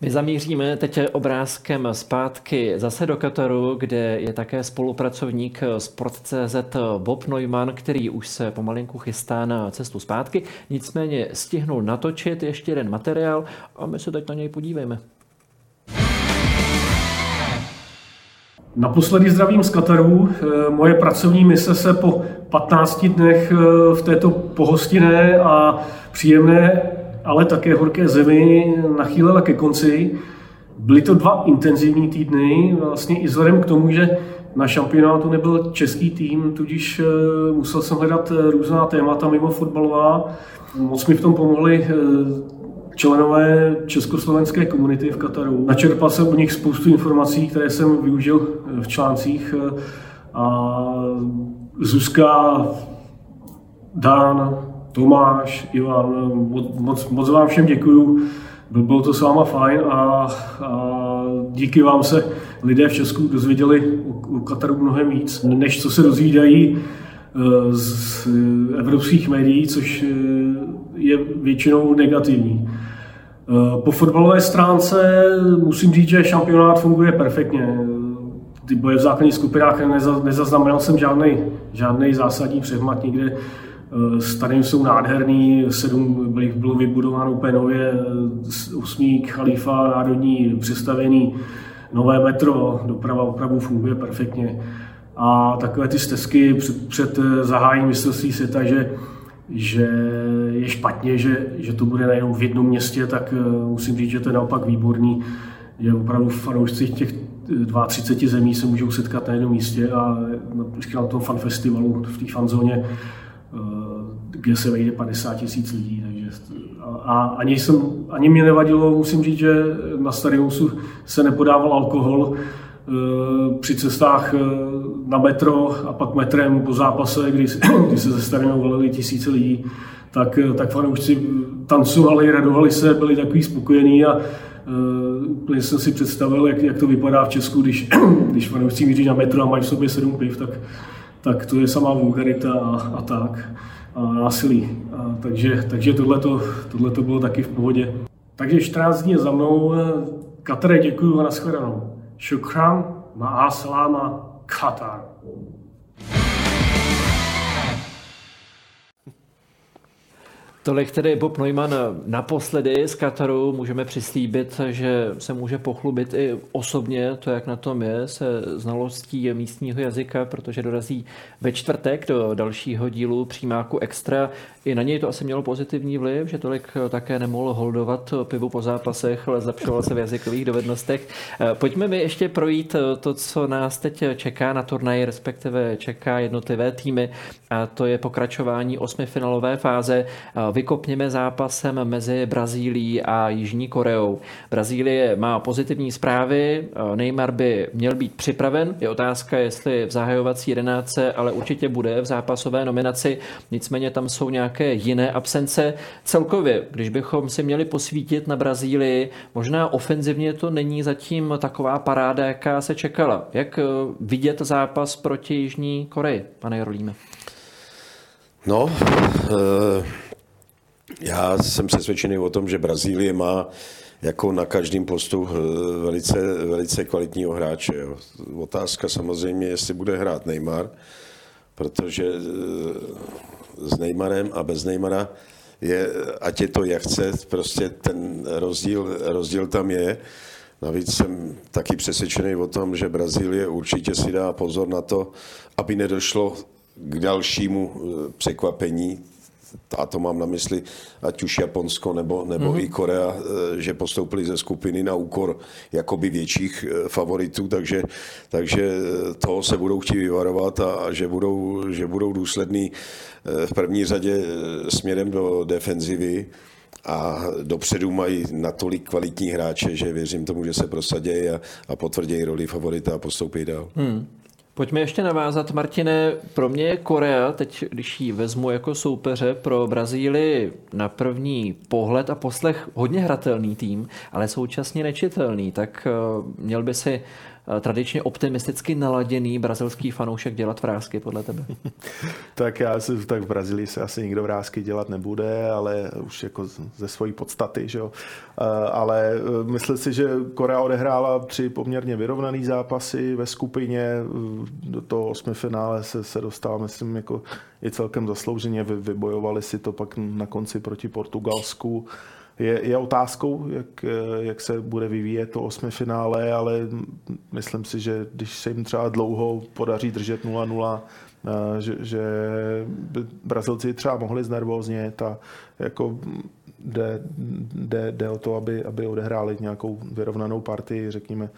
My zamíříme teď obrázkem zpátky zase do Kataru, kde je také spolupracovník Sport.cz Bob Neumann, který už se pomalinku chystá na cestu zpátky. Nicméně stihnul natočit ještě jeden materiál a my se teď na něj podívejme. Naposledy zdravím z Kataru. Moje pracovní mise se po 15 dnech v této pohostinné a příjemné ale také horké zemi nachýlela ke konci. Byly to dva intenzivní týdny, vlastně i vzhledem k tomu, že na šampionátu nebyl český tým, tudíž eh, musel jsem hledat eh, různá témata mimo fotbalová. Moc mi v tom pomohli eh, členové československé komunity v Kataru. Načerpal jsem o nich spoustu informací, které jsem využil v článcích. A Zuzka, Dan, Tomáš, Ivan, moc, moc vám všem děkuju. Bylo to s váma fajn a, a díky vám se lidé v Česku dozvěděli u Kataru mnohem víc, než co se dozvídají eh, z evropských médií, což eh, je většinou negativní. Eh, po fotbalové stránce musím říct, že šampionát funguje perfektně. Ty boje v základních skupinách nezaznamenal jsem žádný, žádný zásadní přehmat nikde Stadion jsou nádherný, sedm bylo vybudováno úplně nově, osmík, chalifa, národní, přestavěný, nové metro, doprava opravdu funguje perfektně. A takové ty stezky před, před eh, zahájením mistrovství světa, že, že je špatně, že, že to bude nejenom v jednom městě, tak eh, musím říct, že to je naopak výborný, že opravdu fanoušci těch 32 zemí se můžou setkat na jednom místě a na tom fan festivalu v té fanzóně Eh, kde se vejde 50 tisíc lidí. Takže, a ani, jsem, ani mě nevadilo, musím říct, že na stadionu se nepodával alkohol eh, při cestách eh, na metro a pak metrem po zápase, kdy, kdy se ze stadionu volili tisíce lidí, tak, tak fanoušci tancovali, radovali se, byli takový spokojení a úplně jsem si představil, jak, jak to vypadá v Česku, když, když fanoušci míří na metro a mají v sobě sedm piv, tak, tak to je samá vulgarita a, a tak, a násilí. A takže takže tohle to bylo taky v pohodě. Takže 14 dní za mnou. Katare, děkuji a nashledanou. Shukran, ma'a salama, Katar. Tolik tedy Bob Neumann naposledy z Kataru. Můžeme přislíbit, že se může pochlubit i osobně to, jak na tom je, se znalostí místního jazyka, protože dorazí ve čtvrtek do dalšího dílu přímáku Extra. I na něj to asi mělo pozitivní vliv, že tolik také nemohl holdovat pivu po zápasech, ale zlepšoval se v jazykových dovednostech. Pojďme mi ještě projít to, co nás teď čeká na turnaji, respektive čeká jednotlivé týmy, a to je pokračování osmifinalové fáze. Vykopněme zápasem mezi Brazílií a Jižní Koreou. Brazílie má pozitivní zprávy, Neymar by měl být připraven. Je otázka, jestli v zahajovací jedenáctce, ale určitě bude v zápasové nominaci. Nicméně tam jsou nějaké jiné absence. Celkově, když bychom si měli posvítit na Brazílii, možná ofenzivně to není zatím taková paráda, jaká se čekala. Jak eh, vidět zápas proti Jižní Koreji, pane Jarolíme? No, eh, já jsem přesvědčený o tom, že Brazílie má jako na každém postu eh, velice, velice kvalitního hráče. Otázka samozřejmě, jestli bude hrát Neymar, protože eh, s Neymarem a bez Neymara je, ať je to jak chce, prostě ten rozdíl, rozdíl tam je. Navíc jsem taky přesvědčený o tom, že Brazílie určitě si dá pozor na to, aby nedošlo k dalšímu eh, překvapení a to mám na mysli ať už Japonsko nebo, nebo mm-hmm. i Korea, eh, že postoupili ze skupiny na úkor jakoby větších eh, favoritů, takže, takže eh, toho se budou chtít vyvarovat a, a že, budou, že budou důsledný v první řadě směrem do defenzivy a dopředu mají natolik kvalitní hráče, že věřím tomu, že se prosadějí a, a potvrdějí roli favorita a postoupí dál. Hmm. Pojďme ještě navázat, Martine. Pro mě je Korea, teď když ji vezmu jako soupeře pro Brazílii na první pohled a poslech hodně hratelný tým, ale současně nečitelný, tak eh, měl by si tradičně optimisticky naladěný brazilský fanoušek dělat vrázky podle tebe? tak já si, tak v Brazílii se asi nikdo vrázky dělat nebude, ale už jako ze svojí podstaty, že jo. Eh, ale eh, myslím si, že Korea odehrála tři poměrně vyrovnaný zápasy ve skupině, do toho osmifinále se, se dostala, myslím, jako i celkem zaslouženě, vybojovali si to pak na konci proti Portugalsku je, je otázkou, jak, jak se bude vyvíjet to osmifinále, ale myslím si, že když se jim třeba dlouho podaří držet 0-0, eh, že, že Brazilci třeba mohli znervóznět a jako jde, jde, jde o to, aby, aby odehráli nějakou vyrovnanou partii, řekněme,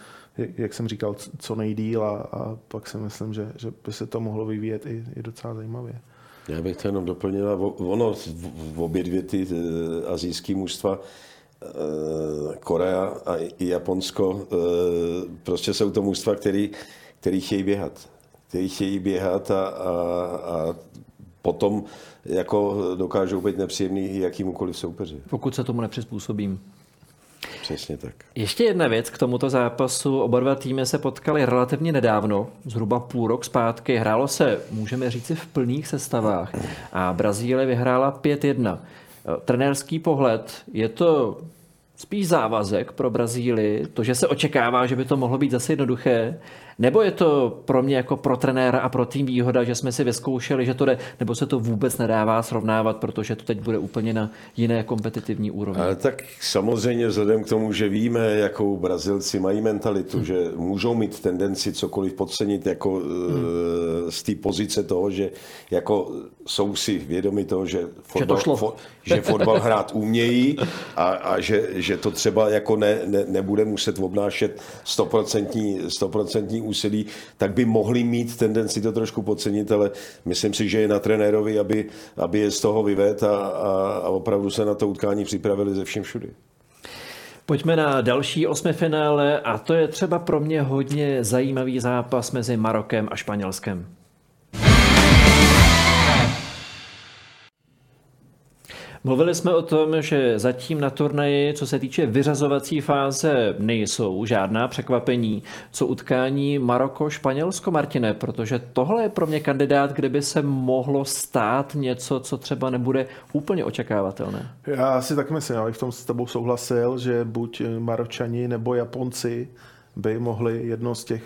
jak jsem říkal, co nejdíl a, a pak si myslím, že, že by se to mohlo vyvíjet i, i docela zajímavě. Já bych to jenom doplnil. Ono, v obě dvě ty eh, azijské mužstva, eh, Korea a i Japonsko, eh, prostě jsou to mužstva, který, který chtějí běhat. Který chtějí běhat a, a, a potom jako dokážou být nepříjemný jakýmukoliv soupeři. Pokud se tomu nepřizpůsobím. Přesně tak. Ještě jedna věc k tomuto zápasu. Oba dva týmy se potkali relativně nedávno, zhruba půl rok zpátky. Hrálo se, můžeme říci, v plných sestavách a Brazílie vyhrála 5-1. Trenérský pohled, je to spíš závazek pro Brazílii, to, že se očekává, že by to mohlo být zase jednoduché, nebo je to pro mě jako pro trenéra a pro tým výhoda, že jsme si vyzkoušeli, že to jde, nebo se to vůbec nedává srovnávat, protože to teď bude úplně na jiné kompetitivní úrovni? Ale tak samozřejmě vzhledem k tomu, že víme, jakou Brazilci mají mentalitu, hmm. že můžou mít tendenci cokoliv podcenit jako hmm. z té pozice toho, že jako jsou si vědomi toho, že fotbal, že, to fo, že fotbal hrát umějí a, a že, že to třeba jako ne, ne, nebude muset obnášet stoprocentní, stoprocentní úsilí, tak by mohli mít tendenci to trošku podcenit, ale myslím si, že je na trenérovi, aby, aby je z toho vyvedl a, a, a opravdu se na to utkání připravili ze všem všudy. Pojďme na další osmifinále a to je třeba pro mě hodně zajímavý zápas mezi Marokem a Španělskem. Mluvili jsme o tom, že zatím na turnaji, co se týče vyřazovací fáze, nejsou žádná překvapení. Co utkání Maroko-Španělsko, Martine, protože tohle je pro mě kandidát, kde by se mohlo stát něco, co třeba nebude úplně očekávatelné. Já si tak myslím, abych v tom s tebou souhlasil, že buď Maročani nebo Japonci by mohli jedno z těch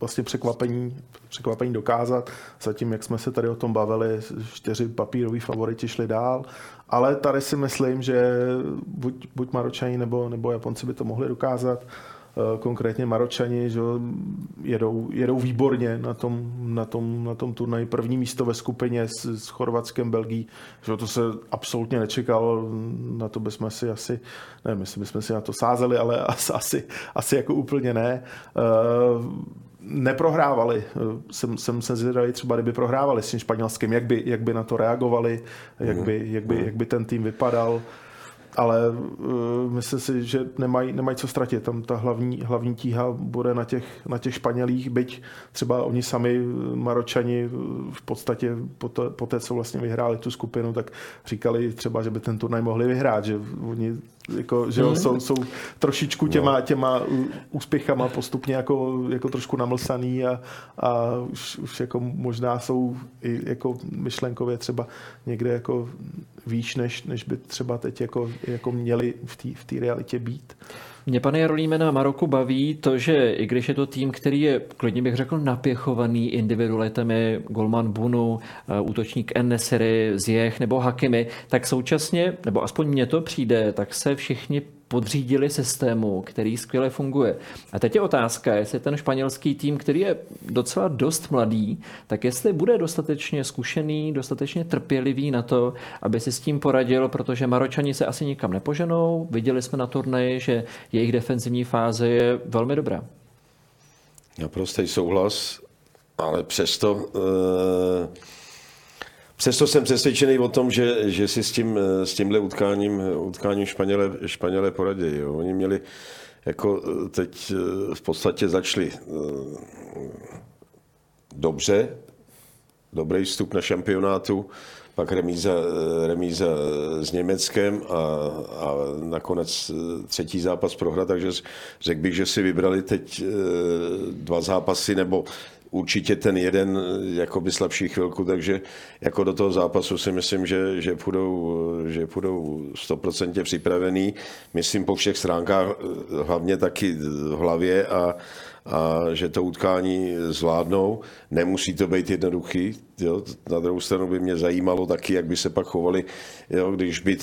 vlastně překvapení, překvapení dokázat. Zatím, jak jsme se tady o tom bavili, čtyři papíroví favoriti šli dál, ale tady si myslím, že buď, buď Maročani nebo, nebo Japonci by to mohli dokázat. konkrétně Maročani, že jedou, jedou výborně na tom, na tom, na tom turnaji. První místo ve skupině s, s Chorvatskem, Belgií, že to se absolutně nečekalo, na to bychom si asi, ne, myslím, bychom si na to sázeli, ale asi, asi jako úplně ne neprohrávali. Jsem, jsem se zvědavý třeba, kdyby prohrávali s tím španělským, jak by, jak by na to reagovali, jak by, jak by, jak by ten tým vypadal ale uh, myslím si, že nemají, nemají co ztratit. Tam ta hlavní, hlavní tíha bude na těch, na těch Španělích, byť třeba oni sami, Maročani, v podstatě po, to, po té, co vlastně vyhráli tu skupinu, tak říkali třeba, že by ten turnaj mohli vyhrát, že oni jako, že mm. jsou, jsou trošičku těma, no. těma úspěchama postupně jako, jako trošku namlsaný a, a už, už jako možná jsou i jako myšlenkově třeba někde jako výš, než, než by třeba teď jako, jako měli v té v realitě být. Mě, pane Jarolíme, na Maroku baví to, že i když je to tým, který je, klidně bych řekl, napěchovaný individualitami, Golman Bunu, eh, útočník Enesiri, Zjech nebo Hakimi, tak současně, nebo aspoň mně to přijde, tak se všichni podřídili systému, který skvěle funguje. A teď je otázka, jestli ten španělský tým, který je docela dost mladý, tak jestli bude dostatečně zkušený, dostatečně trpělivý na to, aby si s tím poradil, protože Maročani se asi nikam nepoženou. Viděli jsme na turnaji, že jejich defenzivní fáze je velmi dobrá. Naprostý souhlas, ale přesto uh Přesto jsem přesvědčený o tom, že, že si s, tím, s tímhle utkáním, utkáním Španěle, Španěle poradí. Jo. Oni měli jako teď v podstatě začali eh, dobře, dobrý vstup na šampionátu, pak remíza, remíza s Německem a, a nakonec třetí zápas prohra, takže řekl bych, že si vybrali teď eh, dva zápasy nebo určitě ten jeden jakoby slabší chvilku, takže jako do toho zápasu si myslím, že, že půjdou, že půjdou 100% připravený. Myslím po všech stránkách, hlavně taky v hlavě a, a že to utkání zvládnou. Nemusí to být jednoduchý. Jo. Na druhou stranu by mě zajímalo taky, jak by se pak chovali, jo, když by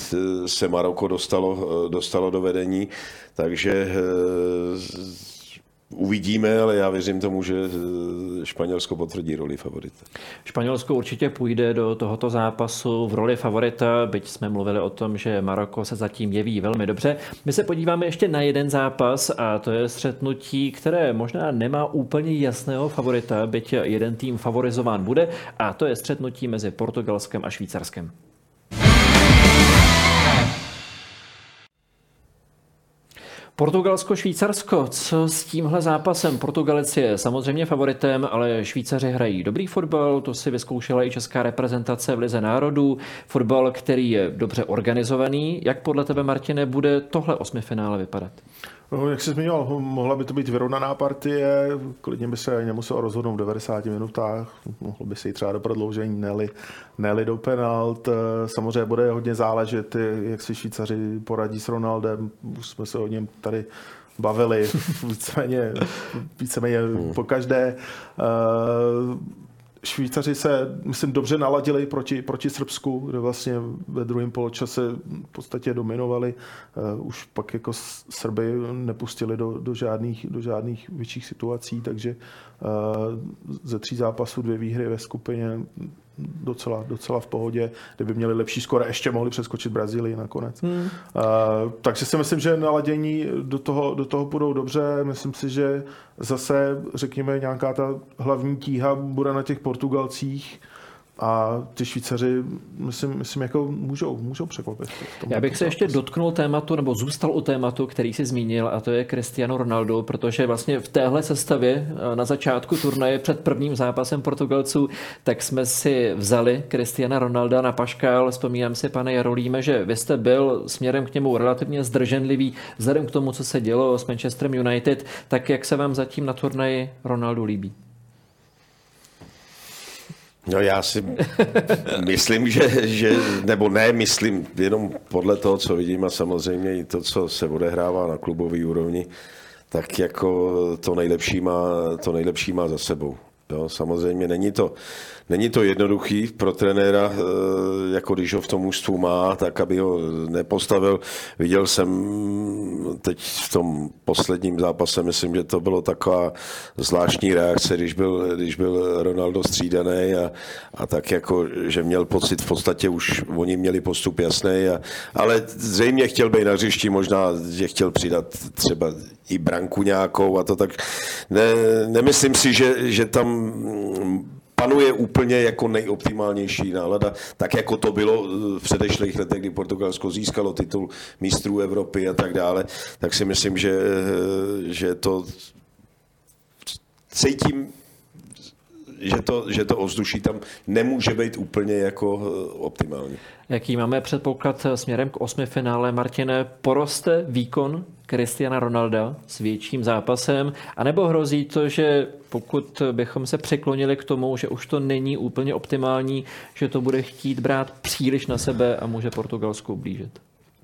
se Maroko dostalo, dostalo do vedení. Takže Uvidíme, ale já věřím tomu, že eh, Španělsko potvrdí roli favorita. Španělsko určitě půjde do tohoto zápasu v roli favorita, byť jsme mluvili o tom, že Maroko se zatím jeví velmi dobře. My se podíváme ještě na jeden zápas a to je střetnutí, které možná nemá úplně jasného favorita, byť jeden tým favorizován bude a to je střetnutí mezi Portugalskem a Švýcarskem. Portugalsko-Švýcarsko, co s tímhle zápasem? Portugalec je samozřejmě favoritem, ale Švýcaři hrají dobrý fotbal, to si vyzkoušela i česká reprezentace v Lize národů. Fotbal, který je dobře organizovaný. Jak podle tebe, Martine, bude tohle osmifinále vypadat? No, jak jsi zmiňoval, mohla by to být vyrovnaná partie, klidně by se nemusel rozhodnout v 90 minutách, mohlo by se jít třeba do prodloužení, neli, neli do penalt. Samozřejmě bude hodně záležet, jak si Švýcaři poradí s Ronaldem, už jsme se o něm tady bavili víceméně, víceméně po každé. Švýcaři se, myslím, dobře naladili proti, proti Srbsku, kde vlastně ve druhém poločase v podstatě dominovali. Uh, už pak jako Srby nepustili do, do, žádných, do žádných větších situací, takže uh, ze tří zápasů dvě výhry ve skupině docela, docela v pohodě. Kdyby měli lepší skore, ještě mohli přeskočit Brazílii nakonec. Hmm. Uh, takže si myslím, že naladění do toho, do toho budou dobře. Myslím si, že zase, řekněme, nějaká ta hlavní tíha bude na těch Portugalcích a ty Švýcaři, myslím, myslím jako můžou, můžou překvapit. Já bych se ještě dotknul tématu, nebo zůstal u tématu, který si zmínil, a to je Cristiano Ronaldo, protože vlastně v téhle sestavě eh, na začátku turnaje před prvním zápasem Portugalců, tak jsme si vzali Cristiana Ronalda na paškal. Vzpomínám si, pane Jarolíme, že vy jste byl směrem k němu relativně zdrženlivý vzhledem k tomu, co se dělo s Manchesterem United. Tak jak se vám zatím na turnaji Ronaldo líbí? No já si myslím, že, že, nebo ne, myslím, jenom podle toho, co vidím a samozřejmě i to, co se odehrává na klubové úrovni, tak jako to nejlepší má, to nejlepší má za sebou. Jo, samozřejmě není to, není to jednoduchý pro trenéra, eh, jako když ho v tom mužstvu má, tak aby ho nepostavil. Viděl jsem teď v tom posledním zápase, myslím, že to bylo taková zvláštní reakce, když byl, když byl Ronaldo střídaný a, a tak jako, že měl pocit, v podstatě už oni měli postup jasný, a, ale zřejmě chtěl být na hřišti, možná, že chtěl přidat třeba i branku nějakou a to tak. Ne, nemyslím si, že, že tam panuje úplně jako nejoptimálnější nálada, tak jako to bylo v předešlých letech, kdy Portugalsko získalo titul mistrů Evropy a tak dále, tak si myslím, že, že to cítím, že to, že to ovzduší tam nemůže být úplně jako optimální. Jaký máme předpoklad směrem k osmi finále, Martine? Poroste výkon Cristiana Ronalda s větším zápasem, anebo hrozí to, že pokud bychom se překlonili k tomu, že už to není úplně optimální, že to bude chtít brát příliš na sebe a může Portugalsku ublížit?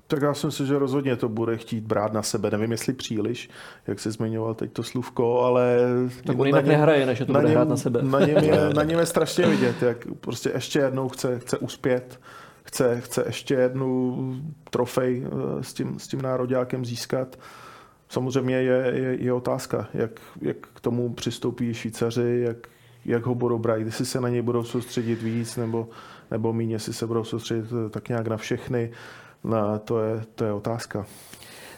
Tak já si myslím, že rozhodně to bude chtít brát na sebe. Nevím, jestli příliš, jak jsi zmiňoval teď to slůvko, ale... Tak on jinak nehraje, než že to bude něm, hrát na sebe. Na něm, je, na něm je strašně vidět, jak prostě ještě jednou chce, chce uspět chce, chce ještě jednu trofej eh, s tím, s tím nároďákem získat. Samozřejmě je, je, je otázka, jak, jak k tomu přistoupí Švýcaři, jak, jak ho budou brát, jestli se na něj budou soustředit víc nebo, nebo méně, jestli se budou soustředit eh, tak nějak na všechny. No, to, je, to je otázka.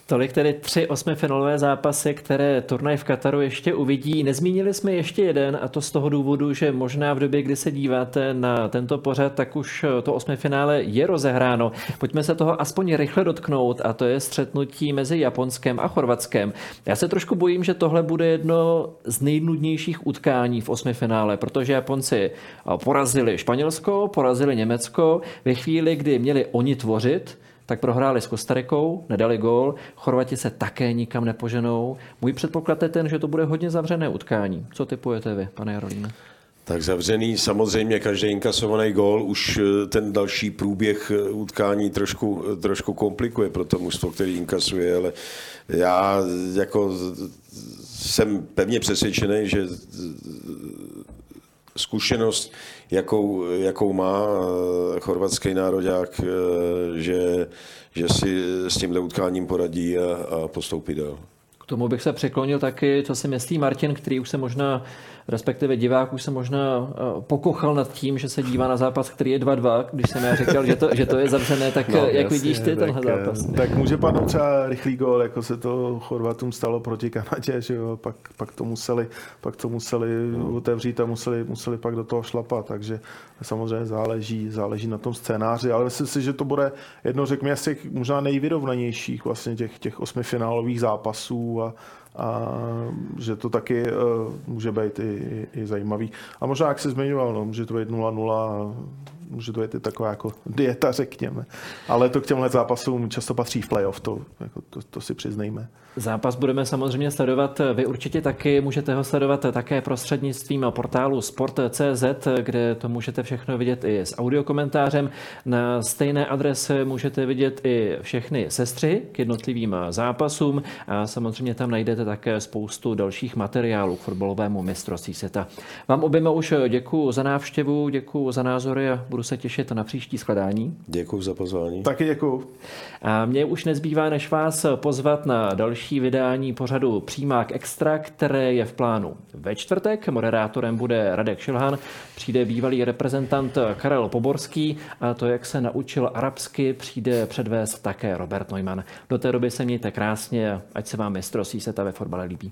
Tolik tedy tři osmifinalové zápasy, které turnaj v Kataru ještě uvidí. Nezmínili jsme ještě jeden a to z toho důvodu, že možná v době, kdy se díváte na tento pořad, tak už to osmifinále je rozehráno. Pojďme se toho aspoň rychle dotknout a to je střetnutí mezi Japonskem a Chorvatskem. Já se trošku bojím, že tohle bude jedno z nejnudnějších utkání v osmifinále, protože Japonci porazili Španělsko, porazili Německo ve chvíli, kdy měli oni tvořit, tak prohráli s Kostarikou, nedali gól, Chorvati se také nikam nepoženou. Můj předpoklad je ten, že to bude hodně zavřené utkání. Co typujete vy, pane Jarolíne? Tak zavřený samozřejmě každý inkasovaný gól už eh, ten další průběh eh, utkání trošku, eh, trošku komplikuje pro to mužstvo, který inkasuje, ale já jako jsem pevně přesvědčený, že zkušenost, jakou, jakou má eh, chorvatský národák, eh, že, že si s tímhle utkáním poradí a, a postoupí dál. K tomu bych se překlonil taky, co si myslí Martin, který už se možná respektive divák už se možná eh, pokochal nad tím, že se dívá na zápas, který je 2-2, když jsem já říkal, že to, že to je zavřené, tak no, jak jasně, vidíš ty tenhle tak, zápas? Tak může padnout třeba rychlý gol, jako se to Chorvatům stalo proti Kanadě, že jo, pak, pak to museli, pak to museli otevřít a museli, museli pak do toho šlapat, takže samozřejmě záleží, záleží na tom scénáři, ale myslím si, že to bude jedno, řekněme, z těch možná nejvyrovnanějších vlastně těch, těch osmi finálových zápasů a, a že to taky uh, může být i, i, i zajímavý. A možná, jak se zmiňoval, no, může to být 0-0 může to být i taková jako dieta, řekněme. Ale to k těmhle zápasům často patří v playoff, to, jako to, to si přiznejme. Zápas budeme samozřejmě sledovat, vy určitě taky můžete ho sledovat také prostřednictvím portálu sport.cz, kde to můžete všechno vidět i s audiokomentářem. Na stejné adrese můžete vidět i všechny sestry k jednotlivým zápasům a samozřejmě tam najdete také spoustu dalších materiálů k fotbalovému mistrovství světa. Vám oběma už děkuji za návštěvu, děkuji za názory a budu se těšit na příští skladání. Děkuji za pozvání. Taky děkuji. A mě už nezbývá, než vás pozvat na další vydání pořadu Přímák Extra, které je v plánu ve čtvrtek. Moderátorem bude Radek Šilhan, přijde bývalý reprezentant Karel Poborský a to, jak se naučil arabsky, přijde předvést také Robert Neumann. Do té doby se mějte krásně, ať se vám mistrovství seta ve fotbale líbí.